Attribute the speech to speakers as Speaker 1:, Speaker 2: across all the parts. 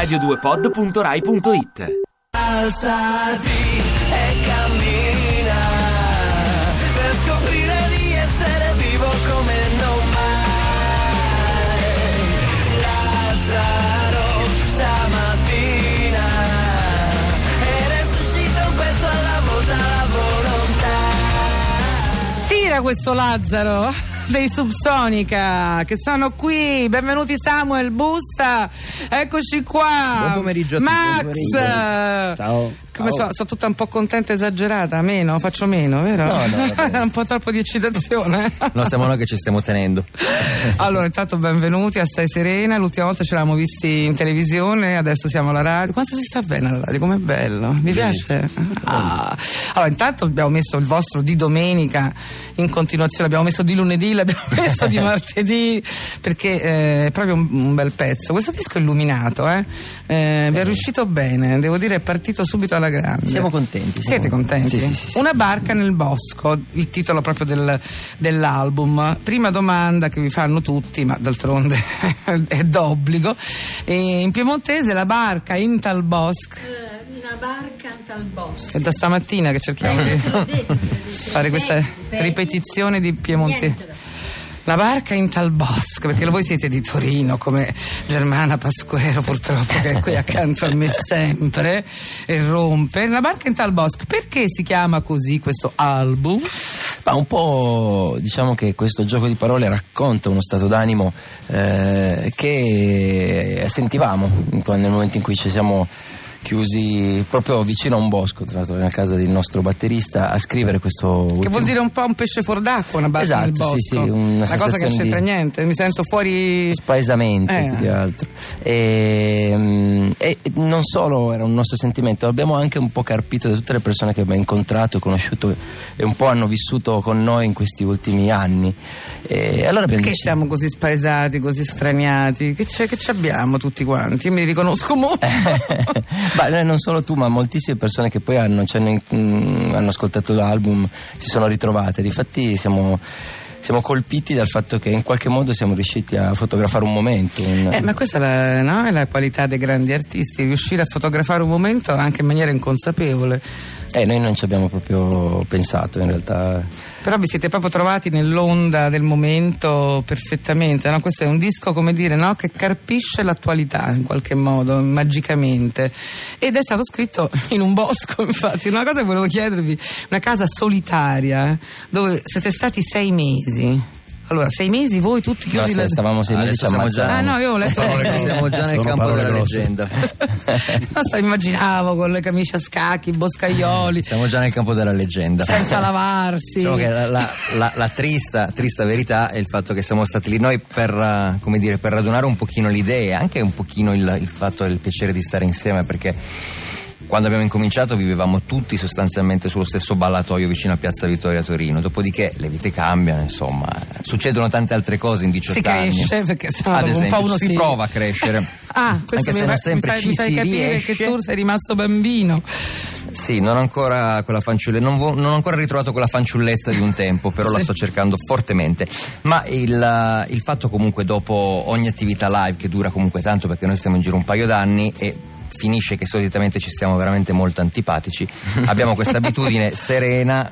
Speaker 1: radio2pod.rai.it
Speaker 2: Alzati e cammina per scoprire di essere vivo come non mai. Lazzaro stamattina e resuscita un pezzo alla volta la volontà.
Speaker 3: Tira questo Lazzaro dei Subsonica che sono qui. Benvenuti Samuel Busta. Eccoci qua.
Speaker 4: Buon pomeriggio a tutti,
Speaker 3: Max.
Speaker 4: Ciao.
Speaker 3: Come
Speaker 4: Ciao.
Speaker 3: so, sono tutta un po' contenta esagerata, meno, faccio meno, vero?
Speaker 4: No, no,
Speaker 3: un po' troppo di eccitazione.
Speaker 4: No, siamo noi che ci stiamo tenendo.
Speaker 3: Allora, intanto benvenuti a Stai Serena. L'ultima volta ci eravamo visti in televisione, adesso siamo alla radio. Quanto si sta bene alla radio? Com'è bello? Mi piace? Ah. Allora, intanto abbiamo messo il vostro di domenica in continuazione, abbiamo messo di lunedì, l'abbiamo messo di martedì, perché eh, è proprio un, un bel pezzo. Questo disco è illuminato, eh? Eh, vi è riuscito bene, devo dire, è partito subito alla grande.
Speaker 4: Siamo contenti, siamo
Speaker 3: Siete contenti?
Speaker 4: Sì, sì, sì, sì.
Speaker 3: Una barca nel bosco, il titolo proprio del- dell'album. Prima domanda che vi fanno tutti, ma d'altronde è d'obbligo. E in piemontese la barca in tal bosco.
Speaker 5: Eh, Una barca al bosco.
Speaker 3: È da stamattina che cerchiamo
Speaker 5: Eh,
Speaker 3: di
Speaker 5: detto,
Speaker 3: fare questa
Speaker 5: Ripeti,
Speaker 3: ripetizione di piemontese. La barca in tal bosco, perché voi siete di Torino come Germana Pasquero purtroppo che è qui accanto a me sempre e rompe. La barca in tal bosco, perché si chiama così questo album?
Speaker 4: Ma un po' diciamo che questo gioco di parole racconta uno stato d'animo eh, che sentivamo nel momento in cui ci siamo chiusi proprio vicino a un bosco, tra l'altro nella casa del nostro batterista, a scrivere questo
Speaker 3: Che
Speaker 4: ultimo-
Speaker 3: vuol dire un po' un pesce fuor d'acqua, una barca
Speaker 4: Esatto,
Speaker 3: nel bosco.
Speaker 4: sì, sì, una
Speaker 3: una cosa che non c'entra niente, mi sento fuori.
Speaker 4: spaesamento
Speaker 3: Eh.
Speaker 4: più che altro e, mm, e non solo era un nostro sentimento abbiamo anche un po' carpito da tutte le persone che abbiamo incontrato e conosciuto e un po' hanno vissuto con noi in questi ultimi anni e allora
Speaker 3: Perché
Speaker 4: deciso-
Speaker 3: siamo così spaesati, così straniati? Che, c'è, che ci abbiamo tutti quanti? Io mi riconosco molto.
Speaker 4: Ma non solo tu, ma moltissime persone che poi hanno, ci hanno, mm, hanno ascoltato l'album si sono ritrovate. Difatti siamo, siamo colpiti dal fatto che in qualche modo siamo riusciti a fotografare un momento. un-
Speaker 3: Eh, ma questa è la, no? è la qualità dei grandi artisti, riuscire a fotografare un momento anche in maniera inconsapevole.
Speaker 4: Eh, noi non ci abbiamo proprio pensato in realtà.
Speaker 3: Però vi siete proprio trovati nell'onda del momento perfettamente. no? Questo è un disco, come dire, no? che carpisce l'attualità in qualche modo, magicamente. Ed è stato scritto in un bosco, infatti. Una cosa che volevo chiedervi: una casa solitaria dove siete stati sei mesi. Allora, sei mesi voi tutti
Speaker 4: No,
Speaker 3: chiusi
Speaker 4: se
Speaker 3: la-
Speaker 4: stavamo sei mesi ci
Speaker 6: siamo già-.
Speaker 3: Ah, no, io letto.
Speaker 4: Siamo già nel campo della
Speaker 6: grosse.
Speaker 4: leggenda.
Speaker 3: No, sta- immaginavo con le camicie a scacchi, boscaioli,
Speaker 4: Siamo già nel campo della leggenda.
Speaker 3: senza lavarsi.
Speaker 6: Diciamo che la, la- la- la trista, trista verità è il fatto che siamo stati lì noi per, eh, come dire, per radunare un pochino le idee, anche un pochino il, il fatto del piacere di stare insieme, perché quando abbiamo incominciato vivevamo tutti sostanzialmente sullo stesso ballatoio vicino a Piazza Vittoria a Torino, dopodiché le vite cambiano, insomma, succedono tante altre cose in 18
Speaker 3: Si
Speaker 6: anni.
Speaker 3: cresce, perché sennò
Speaker 6: Ad
Speaker 3: dopo un
Speaker 6: esempio,
Speaker 3: po' uno
Speaker 6: si,
Speaker 3: si-
Speaker 6: prova a crescere.
Speaker 3: Ah, questo
Speaker 6: Anche
Speaker 3: mi,
Speaker 6: se non
Speaker 3: mi
Speaker 6: sempre
Speaker 3: fai,
Speaker 6: ci
Speaker 3: mi fai
Speaker 6: si
Speaker 3: capire
Speaker 6: riesce.
Speaker 3: che tu sei rimasto bambino.
Speaker 6: Sì, non ho ancora quella fanciullezza, non, vo- non ho ancora ritrovato quella fanciullezza di un tempo, però la sto cercando fortemente. Ma il, il fatto comunque dopo ogni attività live che dura comunque tanto perché noi stiamo in giro un paio d'anni e finisce che solitamente ci stiamo veramente molto antipatici, abbiamo questa abitudine serena,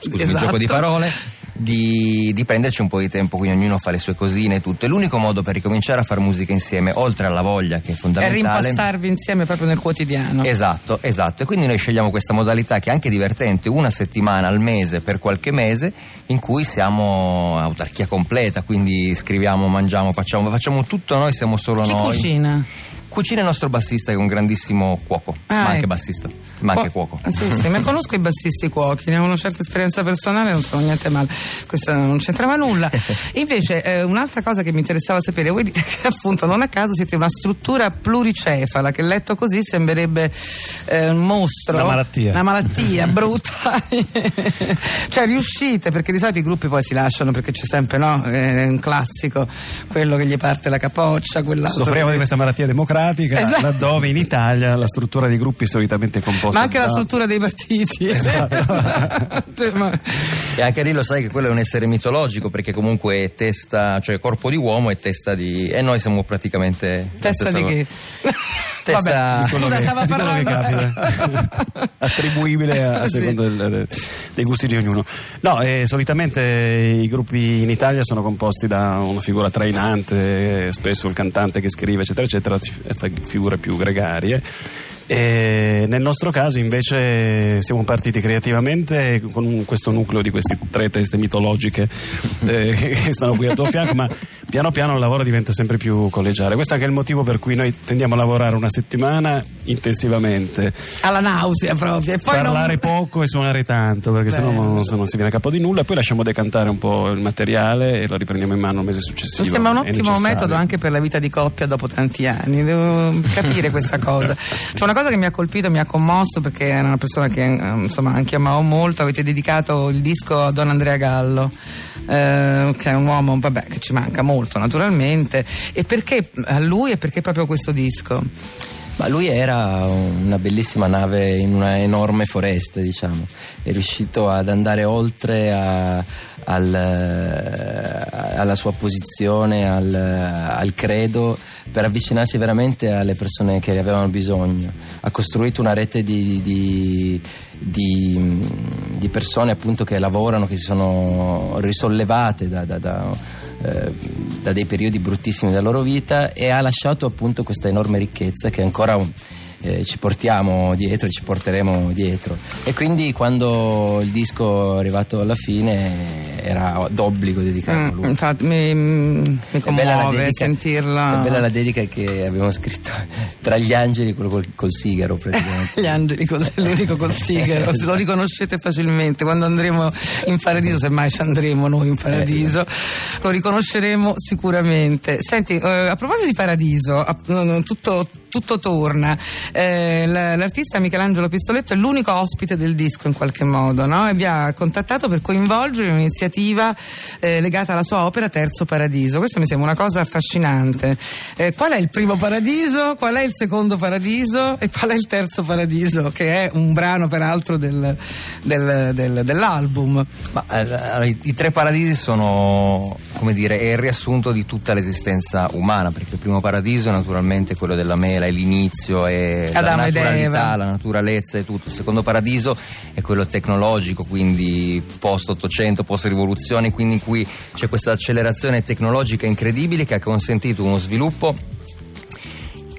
Speaker 6: scusi il
Speaker 3: Esatto.
Speaker 6: gioco di parole, di, di prenderci un po' di tempo, quindi ognuno fa le sue cosine e tutto. E l'unico modo per ricominciare a fare musica insieme, oltre alla voglia che è fondamentale...
Speaker 3: rimpastarvi insieme proprio nel quotidiano.
Speaker 6: Esatto, esatto. E quindi noi scegliamo questa modalità che è anche divertente, una settimana al mese per qualche mese, in cui siamo autarchia completa, quindi scriviamo, mangiamo, facciamo, facciamo tutto noi, siamo solo
Speaker 3: Chi
Speaker 6: noi.
Speaker 3: cucina?
Speaker 6: Cucina il nostro bassista che è un grandissimo cuoco,
Speaker 3: Ah,
Speaker 6: ma anche
Speaker 3: ecco.
Speaker 6: bassista, ma anche
Speaker 3: Cuo-
Speaker 6: cuoco.
Speaker 3: Ah, Sì, sì, ma conosco i bassisti cuochi, ne ho una certa esperienza personale, non sono niente male. Questo non c'entrava nulla. Invece, eh, un'altra cosa che mi interessava sapere, voi dite che appunto non a caso siete una struttura pluricefala, che letto così sembrerebbe eh, un mostro.
Speaker 7: Una malattia.
Speaker 3: Una malattia brutta. cioè riuscite, perché di solito i gruppi poi si lasciano perché c'è sempre, no? È un classico, quello che gli parte la capoccia, quell'altro.
Speaker 7: Soffriamo
Speaker 3: che-
Speaker 7: di questa malattia democratica,
Speaker 3: Esatto.
Speaker 7: laddove in Italia la struttura dei gruppi è solitamente composta
Speaker 3: Ma anche la struttura dei partiti. Cioè, ma-
Speaker 6: E anche lì lo sai che quello è un essere mitologico perché comunque è testa, cioè corpo di uomo e testa di... e noi siamo praticamente...
Speaker 3: Testa di che?
Speaker 6: Testa-
Speaker 3: Vabbè, scusa, stava
Speaker 7: di quello che
Speaker 3: parlando.
Speaker 7: capita. attribuibile a, a
Speaker 3: Sì.
Speaker 7: seconda del- dei gusti di ognuno. No, eh, solitamente i gruppi in Italia sono composti da una figura trainante, eh, spesso il cantante che scrive, eccetera, eccetera, fa figure più gregarie. E nel nostro caso invece siamo partiti creativamente con questo nucleo di queste tre teste mitologiche eh, che stanno qui al tuo fianco, ma piano piano il lavoro diventa sempre più collegiale. Questo è anche il motivo per cui noi tendiamo a lavorare una settimana intensivamente,
Speaker 3: Alla nausea proprio. E poi
Speaker 7: parlare
Speaker 3: non...
Speaker 7: poco e suonare tanto, perché sennò non, se non si viene a capo di nulla, e poi lasciamo decantare un po' il materiale e lo riprendiamo in mano il mese successivo.
Speaker 3: Mi sembra un ottimo metodo anche per la vita di coppia dopo tanti anni, devo capire questa cosa. C'è una cosa che mi ha colpito, mi ha commosso perché era una persona che insomma anche amavo molto, avete dedicato il disco a Don Andrea Gallo. Eh, che è un uomo vabbè, che ci manca molto naturalmente e perché a lui e perché proprio questo disco
Speaker 4: Ma lui era una bellissima nave in una enorme foresta, diciamo. È riuscito ad andare oltre a- al, eh, alla sua posizione, al, al credo, per avvicinarsi veramente alle persone che avevano bisogno. Ha costruito una rete di, di- di- di persone appunto che lavorano, che si sono risollevate da- da- da eh, da dei periodi bruttissimi della loro vita e ha lasciato appunto questa enorme ricchezza che ancora eh, ci portiamo dietro e ci porteremo dietro e quindi quando il disco è arrivato alla fine era d'obbligo dedicarlo a
Speaker 3: Mm,
Speaker 4: lui.
Speaker 3: infatti mi, mi commuove
Speaker 4: dedica-
Speaker 3: sentirla
Speaker 4: È bella la dedica che abbiamo scritto tra gli angeli, quello col, col sigaro praticamente.
Speaker 3: Gli angeli, col- l'unico col sigaro, se lo riconoscete facilmente. Quando andremo in paradiso, se mai ci andremo noi in paradiso, lo riconosceremo sicuramente. Senti, eh, a proposito di paradiso, tutto, tutto torna. Eh, l'artista Michelangelo Pistoletto è l'unico ospite del disco in qualche modo, no? E vi ha contattato per coinvolgere in un'iniziativa eh, legata alla sua opera Terzo Paradiso. Questo mi sembra una cosa affascinante. Eh, qual è il primo paradiso? Qual è il secondo paradiso? E qual è il terzo paradiso? Che è un brano peraltro del- del- del- dell'album.
Speaker 6: Ma, eh, allora, i, i tre paradisi sono, come dire, è il riassunto di tutta l'esistenza umana, perché il primo paradiso è naturalmente quello della mela, è l'inizio, è la
Speaker 3: Adamo Eva.
Speaker 6: naturalità, la naturalezza e tutto. Il secondo paradiso è quello tecnologico, quindi post-800, post-rivoluzione, quindi in cui c'è questa accelerazione tecnologica incredibile che ha consentito uno sviluppo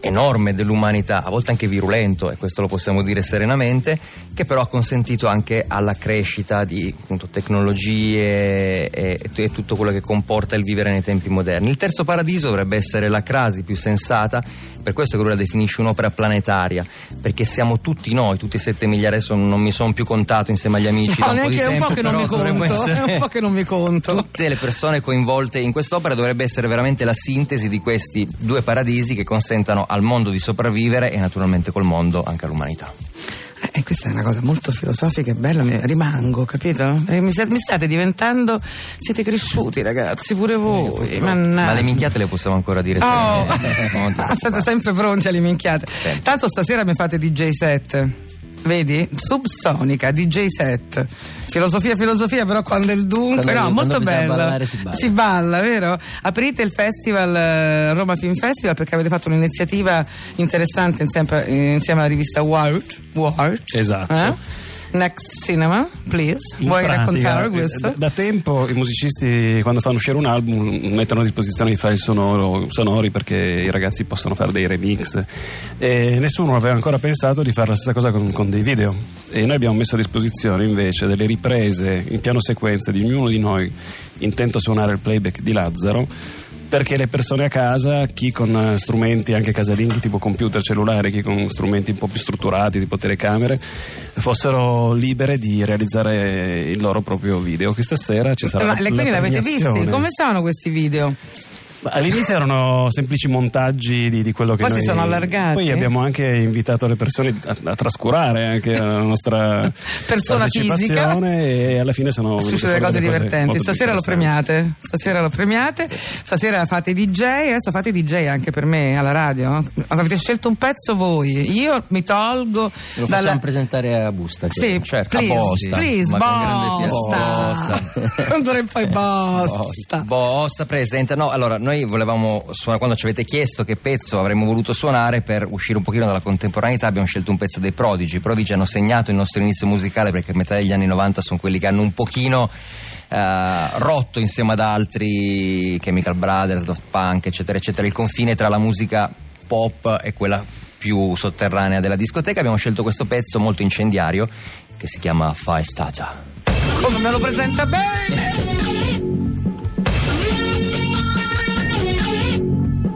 Speaker 6: enorme dell'umanità, a volte anche virulento, e questo lo possiamo dire serenamente, che però ha consentito anche alla crescita di appunto, tecnologie e, e tutto quello che comporta il vivere nei tempi moderni. Il terzo paradiso dovrebbe essere la crasi più sensata, per questo che lui la definisce un'opera planetaria, perché siamo tutti noi, tutti i 7 miliardi, adesso non mi sono più contato insieme agli amici.
Speaker 3: No,
Speaker 6: da un po' di
Speaker 3: neanche è un po' che non
Speaker 6: però
Speaker 3: mi conto. È un po' che non mi conto.
Speaker 6: tutte le persone coinvolte in quest'opera dovrebbe essere veramente la sintesi di questi due paradisi che consentano al mondo di sopravvivere e naturalmente col mondo anche all'umanità.
Speaker 3: Eh, questa è una cosa molto filosofica e bella, rimango, capito? Eh, mi, mi state diventando. Siete cresciuti, ragazzi, pure voi. mannaggia.
Speaker 6: Ma le minchiate le possiamo ancora dire
Speaker 3: Oh,
Speaker 6: sempre.
Speaker 3: Ah, state sempre pronti alle minchiate. Tanto stasera mi fate DJ set. Vedi? Subsonica, DJ set. Filosofia, filosofia, però quando è il dunque,
Speaker 4: Quando-
Speaker 3: no, molto bello.
Speaker 4: ballare, si balla.
Speaker 3: vero? Aprite il festival eh, Roma Film Festival perché avete fatto un'iniziativa interessante insieme, insieme alla rivista Wart. Wart
Speaker 7: Esatto.
Speaker 3: eh? Next Cinema, please.
Speaker 7: In
Speaker 3: Vuoi
Speaker 7: pratica,
Speaker 3: raccontare
Speaker 7: eh,
Speaker 3: questo?
Speaker 7: Da, da tempo i musicisti quando fanno uscire un album mettono a disposizione di file sonoro- sonori perché i ragazzi possono fare dei remix e nessuno aveva ancora pensato di fare la stessa cosa con, con dei video e noi abbiamo messo a disposizione invece delle riprese in piano sequenza di ognuno di noi intento a suonare il playback di Lazzaro perché le persone a casa, chi con eh, strumenti anche casalinghi tipo computer cellulare, chi con strumenti un po' più strutturati tipo telecamere, fossero libere di realizzare il loro proprio video. Questa sera ci sarà
Speaker 3: Ma
Speaker 7: la,
Speaker 3: le- quindi
Speaker 7: la
Speaker 3: l'avete visti? Come sono questi video?
Speaker 7: All'inizio erano semplici montaggi di, di quello che
Speaker 3: Poi si
Speaker 7: noi...
Speaker 3: sono allargati?
Speaker 7: Poi abbiamo anche invitato le persone a, a trascurare anche la nostra
Speaker 3: Persona
Speaker 7: partecipazione e alla fine sono
Speaker 3: Succede cose divertenti.
Speaker 7: molto
Speaker 3: Stasera lo premiate. Stasera lo premiate. Stasera fate DJ, adesso fate DJ anche per me alla radio. Avete scelto un pezzo voi. Io mi tolgo
Speaker 4: Lo
Speaker 3: dalla
Speaker 4: facciamo presentare a Busta.
Speaker 3: Sì,
Speaker 6: Certo,
Speaker 3: please,
Speaker 6: a posta,
Speaker 3: please, bosta.
Speaker 6: Bosta.
Speaker 3: non dovrei poi basta.
Speaker 6: Bosta presente. No, allora noi volevamo suonare quando ci avete chiesto che pezzo avremmo voluto suonare per uscire un pochino dalla contemporaneità, abbiamo scelto un pezzo dei Prodigy. I Prodigy hanno segnato il nostro inizio musicale perché metà degli anni 90 sono quelli che hanno un pochino eh, rotto insieme ad altri Chemical Brothers, Daft Punk, eccetera, eccetera, il confine tra la musica pop e quella più sotterranea della discoteca. Abbiamo scelto questo pezzo molto incendiario che si chiama Fire Starter.
Speaker 3: Come me lo presenta bene!